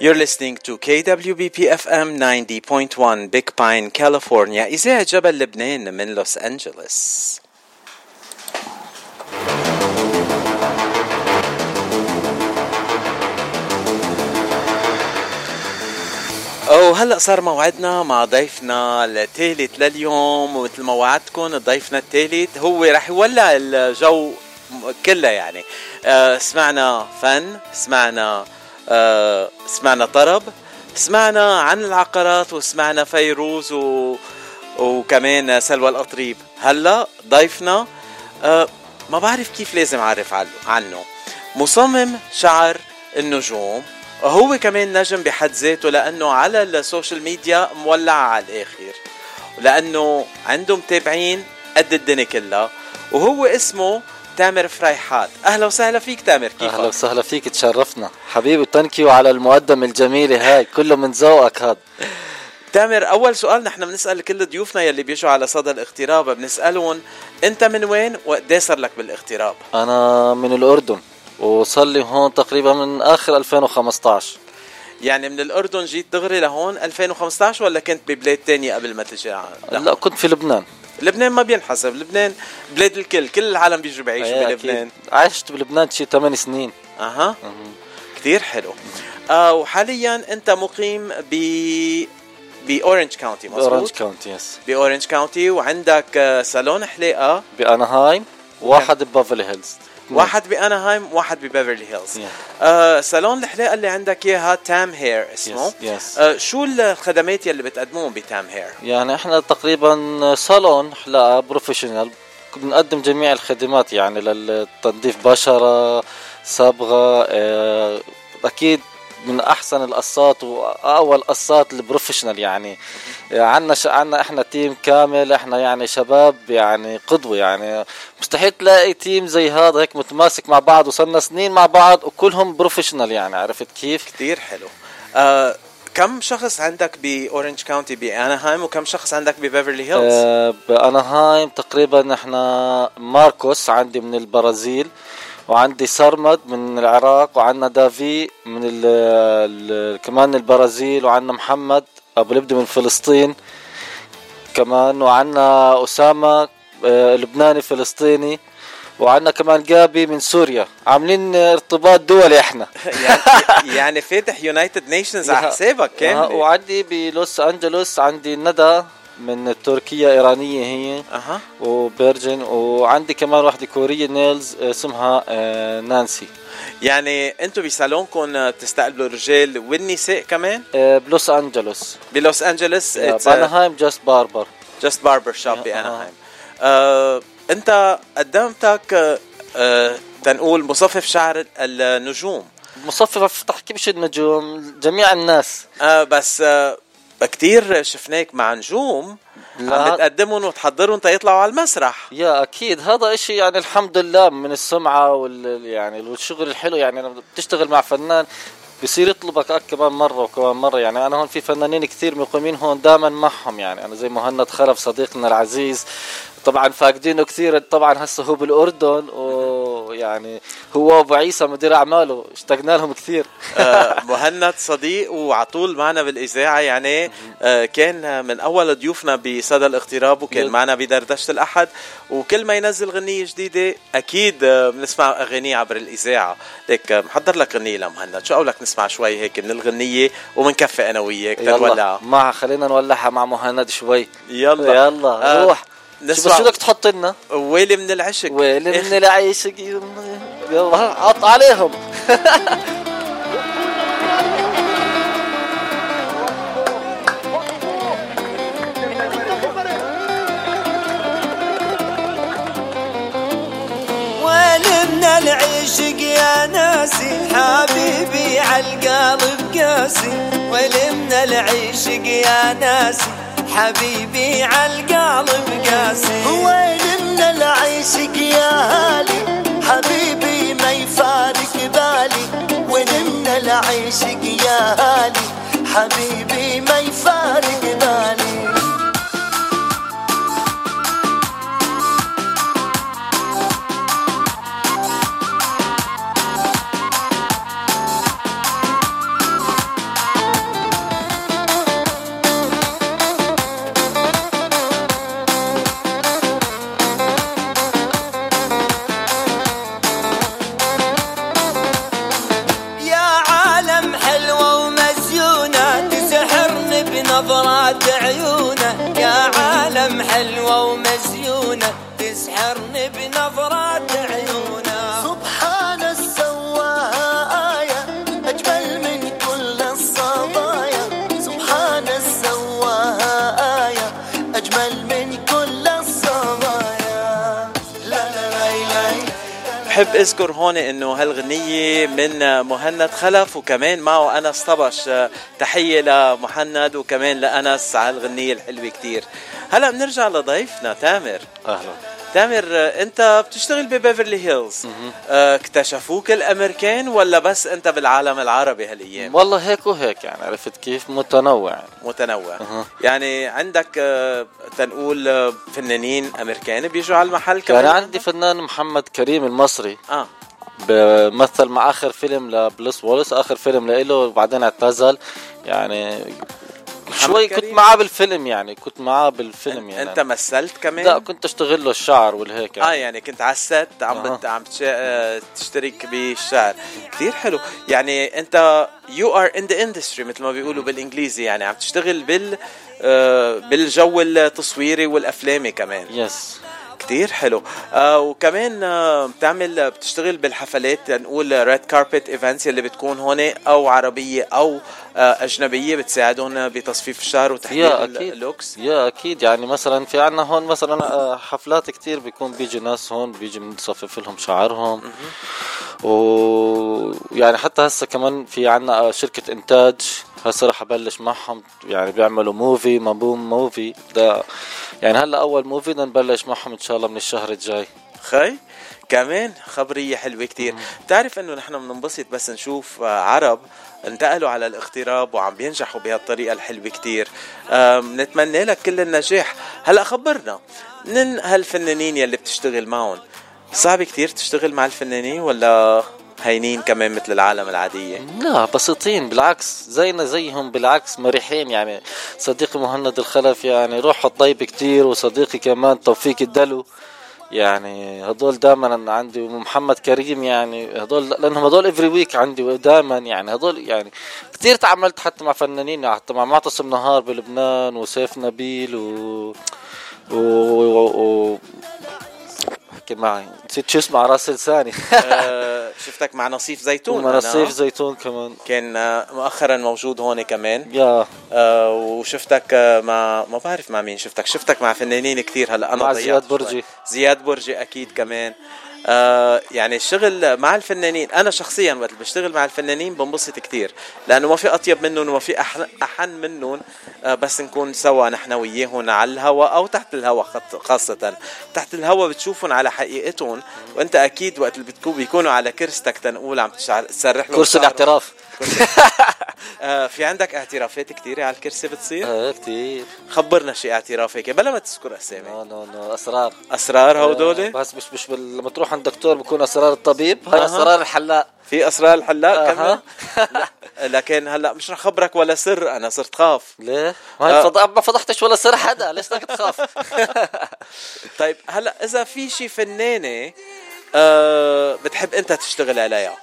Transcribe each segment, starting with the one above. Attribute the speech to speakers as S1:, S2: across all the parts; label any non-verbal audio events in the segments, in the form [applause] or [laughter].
S1: You're listening to KWBP FM 90.1 Big Pine, California. إذاعة جبل لبنان من لوس أنجلوس وهلا صار موعدنا مع ضيفنا الثالث لليوم ومثل ما وعدتكم ضيفنا الثالث هو رح يولع الجو كله يعني. آه، سمعنا فن سمعنا آه، سمعنا طرب سمعنا عن العقارات وسمعنا فيروز و... وكمان سلوى القطريب هلا ضيفنا أه ما بعرف كيف لازم أعرف عنه. مصمم شعر النجوم هو كمان نجم بحد ذاته لأنه على ال social media مولع على الآخر. لأنه عنده متابعين قد الدنيا كلها وهو اسمه تامر فريحات. أهلا وسهلا فيك تامر كيف
S2: أهلا وسهلا فيك تشرفنا. حبيبي ثانك على المقدمه الجميله هاي كله من ذوقك هذا.
S1: تامر أول سؤال نحن بنسأل كل ضيوفنا يلي بيجوا على صدى الاغتراب بنسألهم أنت من وين وقد صار لك بالاغتراب؟
S2: أنا من الأردن وصار لي هون تقريبا من آخر 2015
S1: يعني من الأردن جيت دغري لهون 2015 ولا كنت ببلاد تانية قبل ما تجي
S2: لا كنت في لبنان.
S1: لبنان ما بينحسب. لبنان بلاد الكل كل العالم بيجوا بيعيشوا بلبنان.
S2: عشت بلبنان شي 8 سنين.
S1: أها. كثير حلو. آه وحاليا أنت مقيم ب باورنج كاونتي مظبوط؟
S2: باورنج كاونتي yes
S1: باورنج كاونتي وعندك آه، صالون حلاقه
S2: بأنهايم واحد ببيفرلي هيلز.
S1: واحد بانهايم واحد ببيفرلي هيلز. آه صالون الحلاقة اللي عندك إياها Tam Hair اسمه
S2: yes. Yes.
S1: آه شو الخدمات يلي بتقدموهم ب Tam Hair
S2: يعني إحنا تقريبا صالون حلاقة professional بنقدم جميع الخدمات يعني للتنظيف بشرة صبغة آه أكيد من أحسن القصات واول قصات ال professional يعني. عنا ش... عنا إحنا team كامل إحنا يعني شباب يعني قدوة يعني. مستحيل تلاقي team زي هذا هيك متماسك مع بعض وصلنا سنين مع بعض وكلهم professional يعني. عرفت كيف؟
S1: كثير حلو. آه كم شخص عندك باورنج كاونتي بأناهايم؟ وكم شخص عندك ببيفرلي هيلز؟
S2: آه بأناهايم تقريبا إحنا ماركوس عندي من البرازيل. وعندي سرمد من العراق وعندنا دافي من ال ال كمان البرازيل وعندنا محمد أبو لبدي من فلسطين. كمان وعندنا أسامة آه، لبناني فلسطيني. وعندنا كمان جابي من سوريا. عاملين ارتباط دولي إحنا. [laughs]
S1: يعني يعني فاتح United Nations على حسابك كامل.
S2: وعندي بلوس أنجلوس عندي ندى. من تركيا إيرانية هي.
S1: أها.
S2: وبيرجن. وعندي كمان واحدة كورية nails اسمها آه، نانسي.
S1: يعني أنتم بصالونكم تستقبلوا الرجال والنساء كمان؟
S2: آه، بلوس أنجلوس.
S1: بلوس أنجلوس
S2: بانهايم just barber
S1: just barber shop بانهايم انت قدمتك آه تنقول مصفف شعر النجوم.
S2: مصفف تحكي مش النجوم جميع الناس.
S1: آه بس آه كتير شفناك مع نجوم. لا. عم تقدمهم وتحضرهم تيطلعوا على المسرح.
S2: يا أكيد. هذا إشي يعني الحمد لله من السمعة وال يعني والشغل الحلو. يعني لما بتشتغل مع فنان بصير يطلبك كمان مرة وكمان مرة. يعني أنا هون في فنانين كثير مقيمين هون دائما معهم. يعني أنا زي مهند خلف صديقنا العزيز طبعا فاقدينه كثير. طبعا هسه هو بالأردن ويعني هو وأبو عيسى مدير أعماله. اشتقنا لهم كثير.
S1: آه مهند صديق وعلى طول معنا بالإذاعة. يعني آه كان من أول ضيوفنا بصدى الاغتراب وكان معنا بدردشة الأحد. وكل ما ينزل غنية جديدة أكيد آه، بنسمع اغانيه عبر الإذاعة. ليك محضر لك غنية لمهند شو قولك نسمع شوي هيك من الغنية ومنكفي أنا وياك
S2: تنولعها معها خلينا نولعها مع مهند شوي.
S1: يلا.
S2: يلا روح. نسمع شو بدك تحط لنا؟
S1: ويلي من العشق.
S2: ويلي من العشق. يلا عط عليهم.
S3: من العشق يا ناسي حبيبي عالقلب قاسي. ويل من العشق يا ناسي حبيبي عالقلب قاسي.
S4: وين من العيشك يا هالي؟ حبيبي ما يفارق بالي. وين من العيشك يا هالي؟ حبيبي ما يفارق بالي.
S1: وبحب أذكر هون إنه هالغنية من مهند خلف وكمان معه أنس طبش. تحية لمهند وكمان لأنس على هالغنية الحلوة كتير. هلا بنرجع لضيفنا تامر.
S2: أهلا.
S1: تامر انت بتشتغل ببيفرلي هيلز. آه اكتشفوك الامريكان ولا بس انت بالعالم العربي هالأيام؟
S2: والله هيك وهيك يعني عرفت كيف؟ متنوع.
S1: متنوع. يعني عندك آه تنقول آه فنانين أمريكان بيجوا على المحل كمان؟
S2: يعني عندي فنان محمد كريم المصري.
S1: آه.
S2: بمثل مع آخر فيلم لبروس ويليس آخر فيلم له وبعدين اعتزل. يعني شوي كنت معاه بالفيلم يعني كنت معاه بالفيلم يعني.
S1: أنت مثلت كمان؟
S2: لا كنت أشتغل له الشعر والهيك
S1: يعني. آه يعني كنت على ال set عم. بت... عم تشترك بالشعر. كثير حلو. يعني أنت you are in the industry مثل ما بيقولوا بالإنجليزي يعني. عم تشتغل بال آه بالجو التصويري والأفلامي كمان.
S2: yes
S1: كتير حلو. آه وكمان آه بتعمل بتشتغل بالحفلات نقول red carpet events اللي بتكون هون أو عربية أو آه أجنبية بتساعدهم بتصفيف الشعر وتحديد ال
S2: looks. yeah أكيد. يعني مثلا في عنا هون مثلا حفلات كتير بيكون بيجي ناس هون بيجي بنصفف لهم شعرهم. ويعني حتى هسه كمان في عنا شركة إنتاج. هسه رح ابلش معهم يعني بيعملوا movie مبوم movie ده يعني هلا أول موفي بدنا نبلش معهم إن شاء الله من الشهر الجاي.
S1: خي كمان خبرية حلوة كتير. بتعرف إنه نحن بننبسط بس نشوف عرب انتقلوا على الاغتراب وعم بينجحوا بهالطريقة الحلوة كتير. نتمنى لك كل النجاح. هلا خبرنا من هالفنانين يلي بتشتغل معهم؟ صعب كتير تشتغل مع الفنانين ولا هينين كمان مثل العالم العادية.
S2: لا بسيطين بالعكس زينا زيهم بالعكس مريحين. يعني صديقي مهند الخلف يعني روحه طيب كتير وصديقي كمان توفيق الدلو. يعني هدول دائما عندي ومحمد كريم يعني هدول لأنهم هدول every week عندي دائما يعني هدول يعني كثير تعاملت حتى مع فنانين حتى مع معتصم نهار بلبنان وسيف نبيل و و, و... و... احكي معي نسيت شو اسمه على رأس لساني.
S1: آه، شفتك مع نصيف زيتون.
S2: مع نصيف زيتون كمان.
S1: كان آه، مؤخرا موجود هون كمان.
S2: yeah.
S1: آه وشفتك مع ما بعرف مع مين شفتك. شفتك مع فنانين كثير هلأ. أنا
S2: مع زياد برجي.
S1: زياد برجي أكيد كمان. آه يعني الشغل مع الفنانين أنا شخصيا وقت بشتغل مع الفنانين بنبسط كتير لأنه ما في أطيب منهم وما في أحن منهم آه بس نكون سوا نحن وياهم على الهواء أو تحت الهواء خاصة. تحت الهواء بتشوفهم على حقيقتهم وأنت أكيد وقت اللي بتكون بيكونوا على كرستك تنقول عم تسرح
S2: لهم كرسي الاعتراف. [laughs]
S1: آه في عندك اعترافات كثيرة على الكرسي بتصير؟
S2: إيه كثير
S1: خبرنا شيء اعتراف هيك بلا ما تذكر أسامي.
S2: no no no أسرار.
S1: أسرار هودول؟
S2: بس مش مش لما تروح عند دكتور بكون أسرار الطبيب. هاي أه. أسرار الحلاق.
S1: في أسرار الحلاق أه. كمان؟ [laughs] لكن هلأ مش رح خبرك ولا سر أنا صرت خاف.
S2: ليه؟ ما ما فضحتش ولا سر حدا ليش بدك تخاف؟ [laughs]
S1: طيب هلأ إذا في شي فنانة أه بتحب أنت تشتغل عليها؟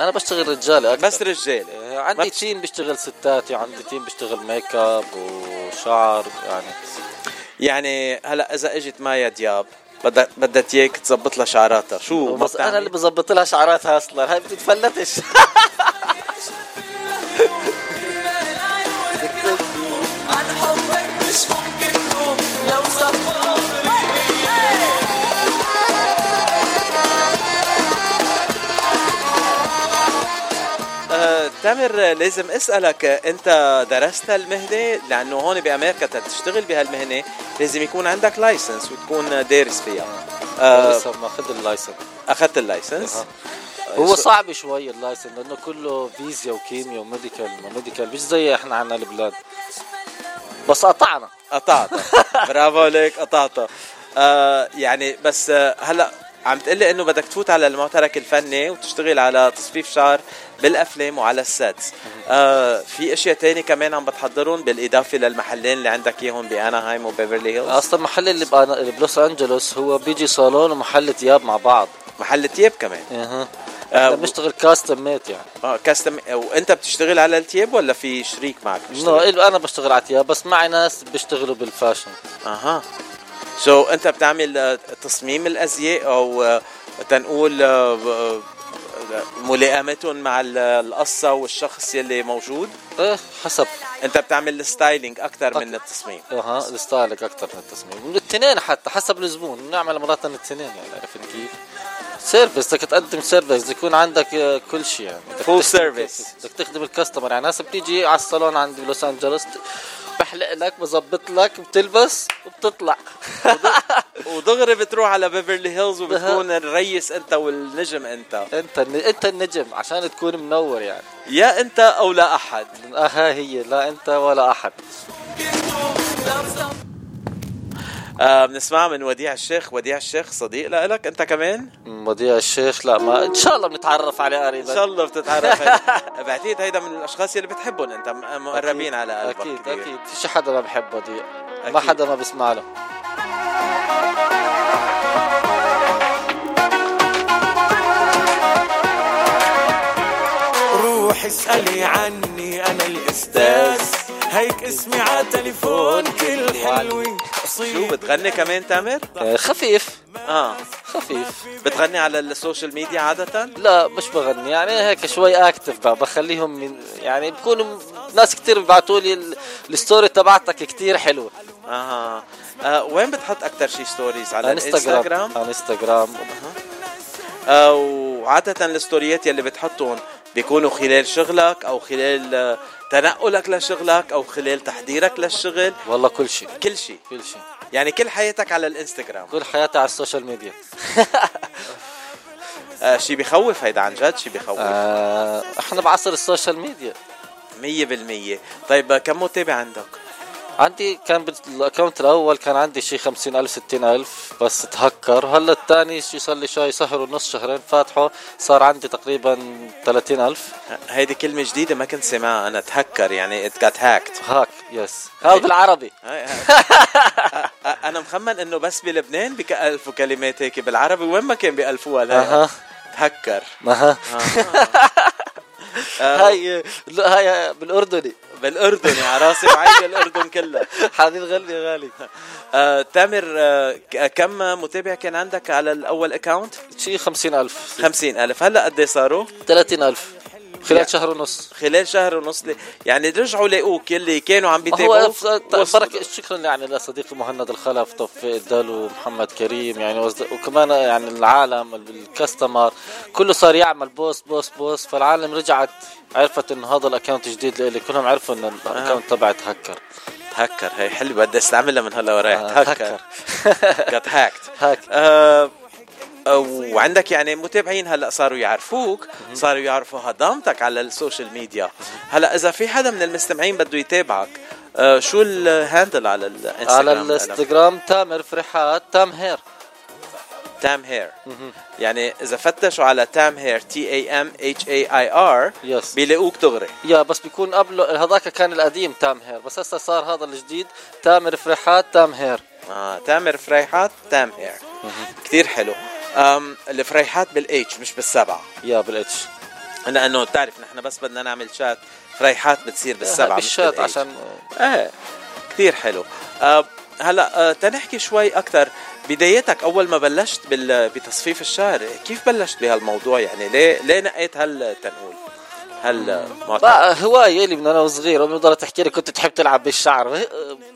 S2: أنا بشتغل رجالي أكثر.
S1: بس رجالي
S2: آه، عندي team بيشتغل ستاتي عندي team بيشتغل ميك اب وشعر يعني.
S1: يعني هلأ إذا إجت مايا دياب بدها بدها إياك تظبط لها شعراتها. شو
S2: بس أنا اللي بظبط لها شعراتها أصلا هاي بتتفلتش [laughs]
S1: تامر لازم اسألك انت درست المهنة؟ لأنه هون بأمريكا تشتغل بهالمهنة لازم يكون عندك license وتكون دارس فيها.
S2: آه أخذت ال
S1: license أخذت ال license
S2: آه هو صعب شوي ال license لأنه كله فيزياء وكيمياء و medical medical مش زي إحنا عنا البلاد. بس قطعنا.
S1: قطعت. [laughs] برافو عليك قطعتها آه يعني بس آه هلأ عم تقلي إنه بدك تفوت على المعترك الفني وتشتغل على تصفيف شعر بالأفلام وعلى ال sets آه في أشياء تانية كمان عم بتحضرهم بالإضافة للمحلين اللي عندك إياهم بأناهايم وبيفرلي هيلز؟
S2: أصلا المحل اللي, بلوس أنجلوس هو بيجي صالون ومحل ثياب مع بعض.
S1: محل ثياب كمان؟
S2: أها. آه بنشتغل custom made يعني.
S1: آه custom وأنت بتشتغل على الثياب ولا في شريك معك
S2: no أنا بشتغل على الثياب بس معي ناس بيشتغلوا بال
S1: fashion. أها. so so, أنت بتعمل تصميم الأزياء أو تنقول ملائمتهم مع القصة والشخص يلي موجود؟
S2: إيه حسب.
S1: أنت بتعمل ال styling أكثر من التصميم.
S2: أها ال styling أكثر من التصميم. الاثنين حتى حسب الزبون. بنعمل مرات الاثنين يعني عرفت كيف؟ service بدك تقدم service يكون عندك آه، كل شيء يعني.
S1: full service
S2: بدك تخدم ال customer يعني ناس بتيجي على الصالون عندي بلوس أنجلوس بحلق لك بظبط لك بتلبس وبتطلع. [laughs]
S1: ودغري بتروح على بيفرلي هيلز وبتكون الريس انت والنجم انت.
S2: انت انت النجم عشان تكون منور يعني.
S1: يا انت أو لا احد.
S2: آه هي. لا انت ولا احد.
S1: آه بنسمع من وديع الشيخ. وديع الشيخ صديق لك انت كمان؟
S2: وديع الشيخ لا ما إن شاء الله بنتعرف عليه قريبا.
S1: إن شاء الله بتتعرف بعتقد هيدا من الأشخاص اللي بتحبهم أنت مقربين على قلبك
S2: أكيد كبير. أكيد. فيش حدا ما بحب وديع ما حدا ما بسمع له.
S3: روح اسألي عني أنا الأستاذ. هيك اسمي على تليفون كل حلوي
S1: شو بتغني كمان تامر؟
S2: خفيف.
S1: آه.
S2: خفيف.
S1: بتغني على ال social media عادة؟
S2: لا مش بغني. يعني هيك شوي اكتف بقى. بخليهم من يعني بكونوا ناس كتير بيبعتوا لي ال story تبعتك كتير حلوة.
S1: أها آه وين بتحط أكثر شيء stories على
S2: الانستغرام على الانستغرام
S1: آه وعادة الستوريات يلي بتحطهم بيكونوا خلال شغلك أو خلال آه، تنقلك لشغلك أو خلال تحضيرك للشغل.
S2: والله كل شيء
S1: كل شيء
S2: كل شيء
S1: يعني كل حياتك على الإنستغرام.
S2: كل حياتي على ال social media. [laughs]
S1: آه شيء بخوف هيدا عن جد؟ شيء بخوف؟
S2: آه إحنا بعصر ال social media.
S1: مية بالمية. طيب كم متابع عندك؟
S2: عندي كان بال account الأول كان عندي شي خمسين ألف ستين ألف بس تهكر. هلا الثاني شي صار لي شوي شهر ونص شهرين فاتحه صار عندي تقريبا ثلاثين ألف.
S1: هيدي كلمة جديدة ما كنت سمعها أنا تهكر يعني it got hacked
S2: hack yes هذا بالعربي. [laughs]
S1: أنا مخمن إنه بس بلبنان بيألفوا كلمات هيك بالعربي وين ما كان بيألفوها لها تهكر.
S2: أها. [laughs] هاي هاي بالأردني.
S1: بالاردن يا راسي وعيني الاردن كلها
S2: حبيب غالي غالي.
S1: آه، تامر آه، كم متابع كان عندك على الأول account؟
S2: شيء 50000
S1: 50000 هلا قد إيه صاروا؟
S2: 30000 خلال شهر ونص.
S1: خلال شهر ونص يعني رجعوا لاقوك يلي كانوا عم بيتابعوا
S2: بركة شكرا يعني لصديقي مهند الخلف توفيق الدلو ومحمد كريم يعني وكمان يعني العالم ال customer. كله صار يعمل post post post فالعالم رجعت عرفت انه هذا ال account جديد لإلي. كلهم عرفوا انه ال account تبعي تهكر
S1: تهكر هي حلوة بدي أستعملها من هلا ورايح. آه تهكر. got hacked
S2: hack
S1: آه وعندك يعني متابعين هلأ صاروا يعرفوك صاروا يعرفوا هضامتك على ال social media. هلأ إذا في حدا من المستمعين بده يتابعك آه شو ال handle على الانستغرام
S2: على الإنستغرام تامر فريحات تام هير.
S1: تام هير. يعني إذا فتشوا على تام هير T A M H A I R
S2: yes
S1: بيلاقوك دغري.
S2: yeah بس بيكون قبله هذاك كان القديم تام هير بس هسه صار هذا الجديد تامر فريحات تام هير.
S1: آه تامر فريحات تام هير. كثير حلو. الفريحات بال H مش بالسبعة.
S2: يا بالاتش
S1: لأنه بتعرف نحن بس بدنا نعمل شات فريحات بتصير بالسبعة
S2: بالشات عشان
S1: إيه كثير حلو. أه هلأ أه تنحكي شوي أكثر بدايتك أول ما بلشت بتصفيف الشعر كيف بلشت بهالموضوع؟ يعني ليه ليه نقيت هالتنقول؟ هل
S2: هواية اللي من أنا وصغير امي ضلت تحكي لي كنت تحب تلعب بالشعر.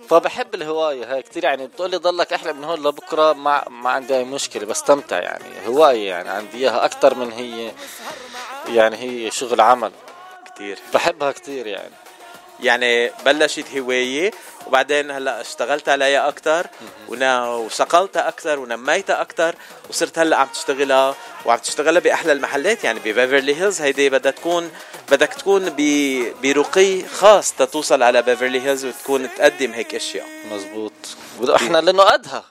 S2: فبحب الهواية هاي كثير يعني بتقول لي ضلك أحلى من هون لبكرة ما ما عندي أي مشكلة بستمتع يعني هواية يعني عندي إياها أكثر من هي يعني هي شغل عمل
S1: كثير
S2: بحبها كثير يعني.
S1: يعني بلشت هواية وبعدين هلأ اشتغلت عليها أكثر وصقلتها أكثر ونميتها أكثر وصرت هلأ عم تشتغلها وعم تشتغلها بأحلى المحلات. يعني ببيفرلي هيلز هيدي بدها تكون بدك تكون برقي خاص تتوصل على بيفرلي هيلز وتكون تقدم هيك أشياء.
S2: مزبوط. إحنا لأنه قدها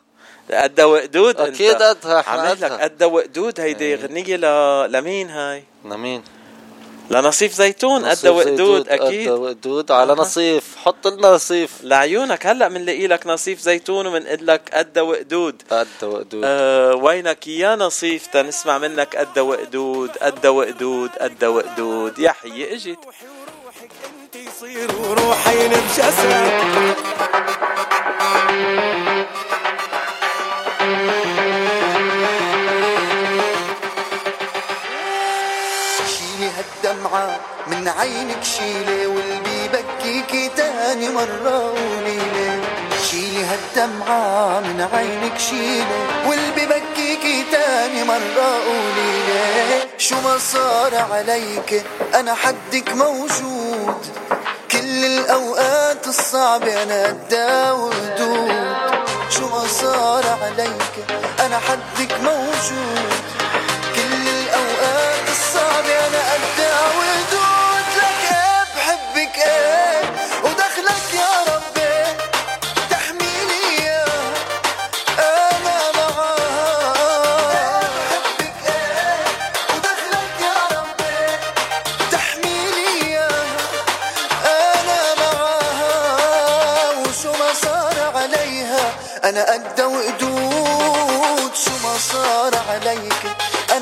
S1: قدها وقدود
S2: أكيد قدها إحنا
S1: لك قدها وقدود هيدي إيه. غنية ل... لمين هاي؟
S2: لمين؟
S1: لنصيف زيتون قد وقدود أكيد
S2: قد وقدود على نصيف. حط لنا نصيف.
S1: لعيونك هلأ بنلاقي لك نصيف زيتون وبنقول لك قد وقدود.
S2: قد وقدود.
S1: آه وينك يا نصيف؟ تنسمع منك قد وقدود قد وقدود قد وقدود. يا حي اجت يصير وروحي بجسد
S4: من عينك شيلة واللي بكيكي تاني مرة وليلة شيلي هالدمعة من عينك شيلة واللي بكيكي تاني مرة قولي ليه شو ما صار عليك أنا حدك موجود. كل الأوقات الصعبة أنا قدها وردود شو ما صار عليك أنا حدك موجود.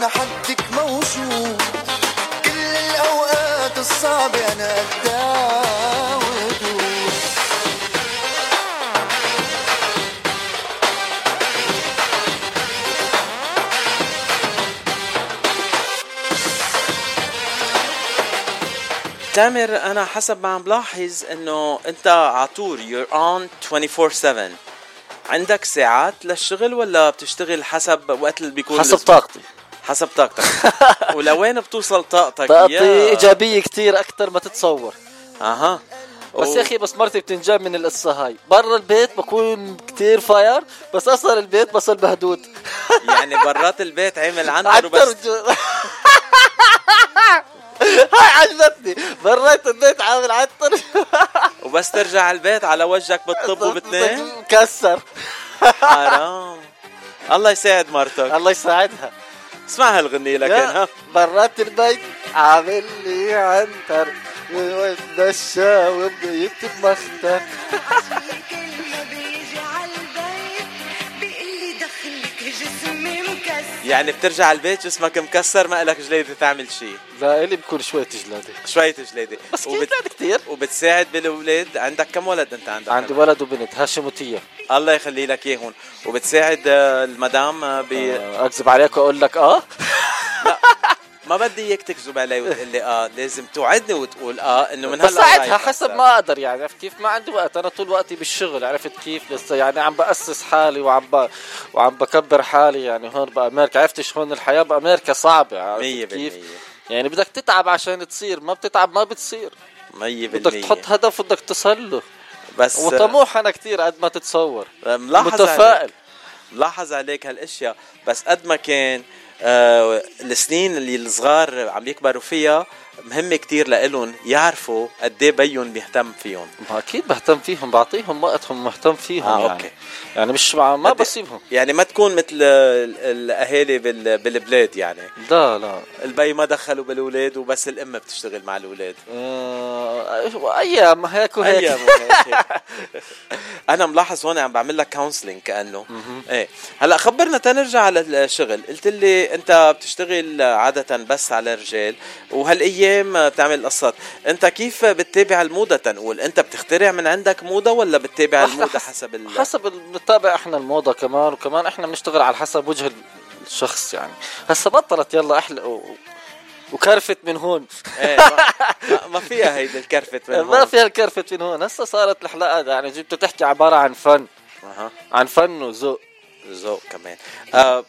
S4: أنا حدك موجود. كل الأوقات الصعبة أنا وقدود
S1: تامر أنا حسب ما عم بلاحظ إنه أنت عطور you're on 24/7 عندك ساعات للشغل ولا بتشتغل حسب وقت اللي بيكون
S2: حسب؟ طاقتي.
S1: حسب طاقتك. [laughs] ولوين بتوصل طاقتك؟
S2: طاقتي إيجابية كتير أكثر ما تتصور.
S1: أها.
S2: بس يا أخي بس مرتي بتنجاب من القصة هاي. برا البيت بكون كتير فاير بس أصلا البيت بصل بهدود. [laughs]
S1: يعني برات البيت عامل عنتر
S2: عنتر
S1: وبس. [laughs]
S2: هاي عجبتني. برات البيت عامل عنتر.
S1: وبس ترجع على البيت على وجهك بالطب وبتنام.
S2: مكسر
S1: حرام. الله يساعد مرتك.
S2: الله يساعدها.
S1: اسمع هالغنية لكن ها؟
S2: برات البيت عامل لي عنتر وبتمشى وبيتمختر
S5: كلمة بيجي عالبيت بيقلي دخلك جسمي
S1: يعني بترجع البيت جسمك مكسر ما لك جليدة تعمل شيء
S2: لا إلي بكون شوية جلادة.
S1: شوية جليدة.
S2: بس
S1: وبت...
S2: كتير
S1: وبتساعد بالاولاد عندك كم ولد أنت؟ عندك
S2: عندي ولد وبنت هاشم وتيا.
S1: الله يخلي لك إياهم. وبتساعد آه، المدام آه، ب...
S2: آه، أكذب عليك وأقول لك آه؟ [laughs]
S1: ما بدي إياك تكذب علي وتقول لي آه لازم توعدني وتقول آه إنه من
S2: هلأ
S1: رايح
S2: حسب. ما أقدر يعني عرفت كيف؟ ما عندي وقت أنا طول وقتي بالشغل عرفت كيف؟ لسه يعني عم بأسس حالي وعم ب... وعم بكبر حالي يعني هون بأمريكا. عرفتش هون الحياة بأمريكا صعبة عرفت كيف؟
S1: بالمية.
S2: يعني بدك تتعب عشان تصير ما بتتعب ما بتصير.
S1: مية
S2: بدك
S1: بالمية.
S2: تحط هدف بدك تصل له
S1: بس آه،
S2: وطموح أنا كثير قد ما تتصور.
S1: ملاحظ
S2: متفائل.
S1: ملاحظ عليك هالأشياء. بس قد ما كان السنين اللي الصغار عم يكبروا فيها مهمة كتير لإلهم يعرفوا قد إيه بيهم بيهتم فيهم.
S2: ما أكيد بهتم فيهم بعطيهم وقتهم مهتم فيهم
S1: آه،
S2: يعني.
S1: أوكي.
S2: يعني مش مع ما
S1: قد-
S2: بسيبهم.
S1: يعني ما تكون مثل ال- الأهالي بال- بالبلاد يعني.
S2: لا لا.
S1: البي ما دخلوا بالأولاد وبس الأم بتشتغل مع الأولاد.
S2: آه، أيام هيك وهيك.
S1: أيام وهيك. [laughs] أنا ملاحظ هون عم بعمل لك counseling كأنه. إيه. هلأ خبرنا تنرجع على الشغل. قلت لي أنت بتشتغل عادة بس على الرجال وهالايام بتعمل قصات. انت كيف بتتابع الموضة تنقول؟ انت بتخترع من عندك موضة ولا بتتابع الموضة
S2: حس-
S1: حسب ال...
S2: حسب بنتابع إحنا الموضة كمان وكمان إحنا بنشتغل على حسب وجه الشخص يعني. هسا بطلت يلا أحلق و... وكرفت من هون.
S1: إيه ما, ما- ما فيها هيدي الكرفت من [laughs]
S2: ما
S1: هون.
S2: فيها الكرفت من هون. هسا صارت الحلقات يعني جبت تحكي عبارة عن فن.
S1: أها.
S2: عن فن وذوق.
S1: ذوق كمان. آه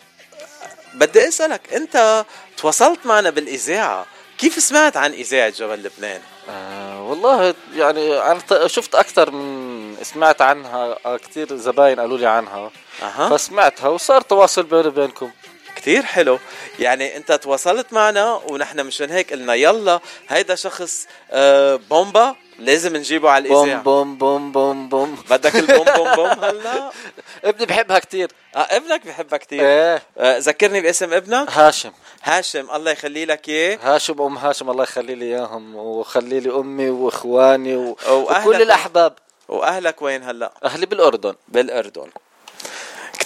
S1: بدي أسألك أنت تواصلت معنا بالإذاعة. كيف سمعت عن إذاعة جبل لبنان؟
S2: آه والله يعني أنا ط- شفت أكثر من سمعت عنها آه، كثير زباين قالوا لي عنها.
S1: أها.
S2: فسمعتها وصار تواصل بيني وبينكم.
S1: كتير حلو. يعني أنت تواصلت معنا ونحن مشان هيك قلنا يلا هيدا شخص آه بومبا لازم نجيبه على
S2: بوم
S1: الإذاعة.
S2: بوم بوم بوم بوم
S1: بدك البوم بوم بوم. هلا [laughs]
S2: ابني بحبها كثير
S1: آه ابنك بحبها كتير.
S2: إيه.
S1: آه ذكرني باسم ابنك؟
S2: هاشم.
S1: هاشم الله يخلي لك إياه.
S2: هاشم أم هاشم الله يخلي لي إياهم وخلي لي أمي وإخواني و... وكل الأحباب.
S1: وأهلك وين هلأ؟
S2: أهلي بالأردن.
S1: بالأردن.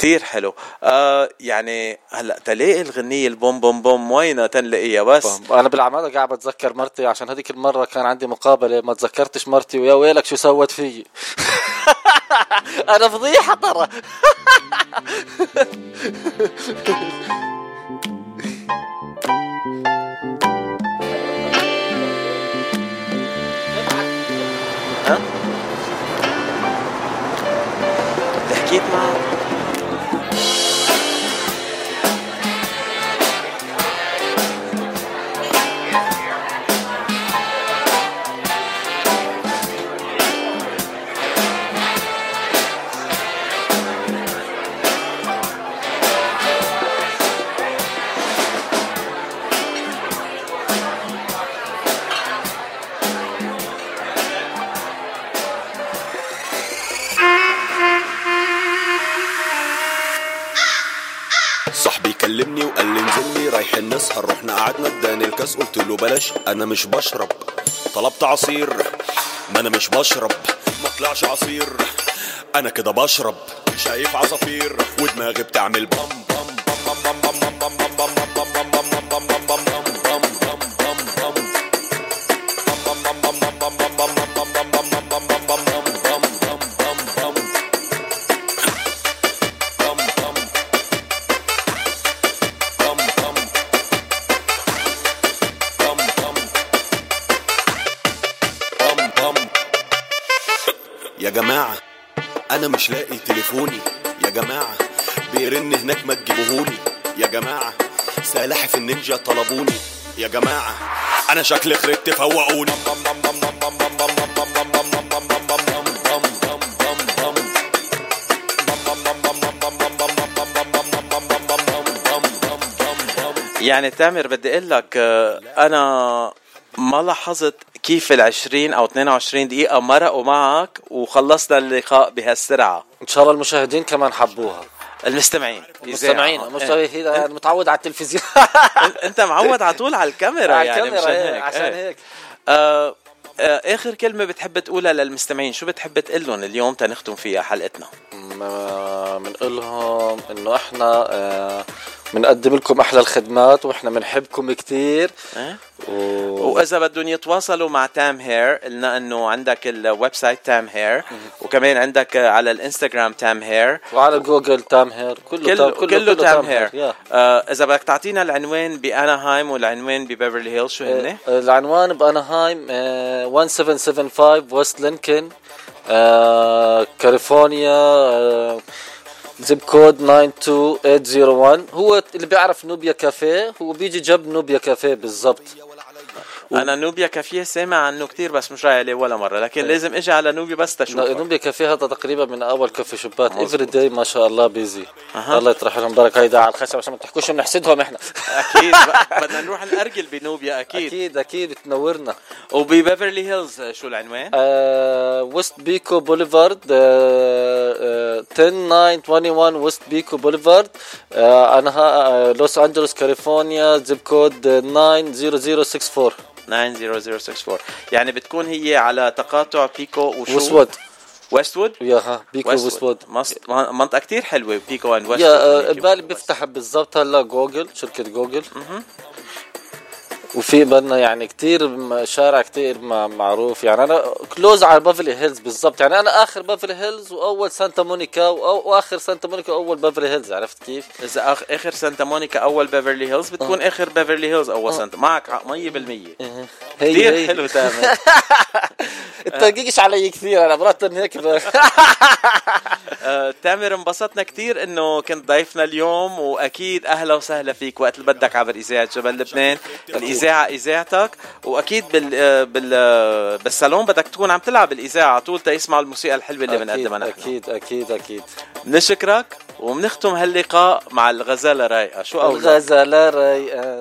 S1: كتير حلو. آه يعني هلأ تلاقي الغنية البوم بوم بوم؟ وينها تنلاقيها بس؟
S2: بوم. أنا بالعماده قاعد بتذكر مرتي عشان هذيك المرة كان عندي مقابلة ما تذكرتش مرتي ويا ويلك شو سوت فيي. [laughs] أنا فضيحة ترى.
S1: حكيت معه
S6: كلمني وقال لي انزل لي رايحين نسهر رحنا قعدنا اداني الكاس قلت له بلاش أنا مش بشرب طلبت عصير ما أنا مش بشرب ما طلعش عصير أنا كده بشرب شايف عصافير ودماغي بتعمل بام بام بام بام بام بام بام بام بام بام أنا مش لاقي تليفوني. يا جماعة بيرن هناك ما تجيبوهولي. يا جماعة سلاحف النينجا طلبوني. يا جماعة أنا شكلي خربت فوقوني.
S1: يعني تامر بدي أقول لك آه، أنا ما لاحظت كيف ال 20 أو 22 دقيقة مرقوا معك وخلصنا اللقاء بهالسرعة
S2: ان شاء الله المشاهدين كمان حبوها
S1: المستمعين
S2: المستمعين. المستمعين يعني متعود على التلفزيون
S1: إيه. انت معود على طول على الكاميرا
S2: على
S1: يعني
S2: الكاميرا
S1: مشان
S2: إيه،
S1: هيك
S2: عشان
S1: إيه.
S2: هيك
S1: آه آه اخر كلمة بتحب تقولها للمستمعين شو بتحب تقول لهم اليوم تنختم فيها حلقتنا
S2: بنقول لهم انه إحنا آه، بنقدم لكم أحلى الخدمات وإحنا بنحبكم كثير؟ و...
S1: وإذا بدهم يتواصلوا مع Tam Hair قلنا إنه عندك ال website Tam Hair وكمان عندك على الإنستغرام Tam Hair
S2: وعلى جوجل Tam Hair كله
S1: كله
S2: تام
S1: كله, Tam Hair
S2: yeah.
S1: آه إذا بدك تعطينا العنوان بأناهايم والعنوان ببيفرلي هيلز شو هن؟
S2: آه، العنوان بانهايم آه، 1775 West Lincoln آه، كاليفورنيا آه، zip code 92801 هو اللي بيعرف Nubia Cafe هو بيجي جنب Nubia Cafe بالضبط.
S1: أنا Nubia Cafe سامع عنه كتير بس مش رايح عليه ولا مرة لكن لازم إجي على Nubia بس تشوفه.
S2: Nubia Cafe هذا تقريبا من أول coffee shop ات every day ما شاء الله busy
S1: أها.
S2: الله يطرح لهم بركة هيدا على الخشب عشان ما تحكوش بنحسدهم
S1: إحنا. أكيد. [laughs] بدنا نروح نأرجل ب Nubia
S2: أكيد. أكيد أكيد بتنورنا
S1: وببيفرلي هيلز شو العنوان؟
S2: آه، West Pico Boulevard آه، آه، 10921 West Pico Boulevard آه، أنها آه، لوس انجلوس كاليفورنيا زب كود آه، 90064
S1: 90064 يعني بتكون هي على تقاطع بيكو وشو؟
S2: وسود.
S1: ويستوود
S2: ياها بيكو
S1: ويستوود منطقة كتير حلوة بيكو اند ويستوود يا
S2: آه، بالي بفتح بالضبط هلا جوجل شركة جوجل. م -م. وفي بدنا يعني كتير شارع كتير معروف. يعني أنا كلوز على بافلي هيلز بالضبط. يعني أنا آخر بافلي هيلز وأول سانتا مونيكا وآخر سانتا مونيكا وأول بافلي هيلز عرفت كيف؟
S1: إذا آخ- آخر سانتا مونيكا أول بيفرلي هيلز بتكون آخر بيفرلي هيلز أول سانتا معك حق 100%
S2: هي
S1: كثير. حلو تامر [laughs]
S2: تجيش علي كثير أنا مرات هيك [laughs]
S1: آه، تامر انبسطنا كتير إنه كنت ضيفنا اليوم وأكيد أهلا وسهلا فيك وقت اللي بدك عبر إذاعة جبل لبنان. الاذاعه إذاعتك وأكيد بال آه، بال آه، بالصالون بدك تكون عم تلعب الإذاعة على طول تيسمع الموسيقى الحلوة اللي بنقدمها نحن.
S2: أكيد أكيد أكيد.
S1: نشكرك وبنختم هاللقاء مع الغزالة رايقة. شو
S2: أول
S7: الغزالة رايقة.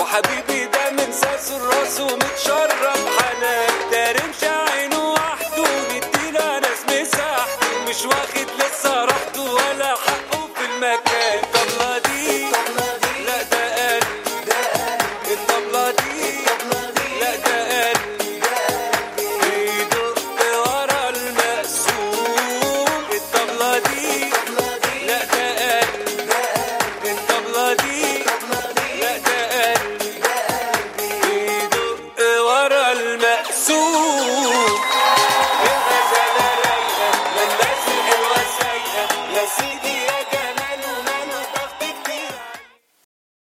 S8: وحبيبي ده من ساسه الرأس ومتشرب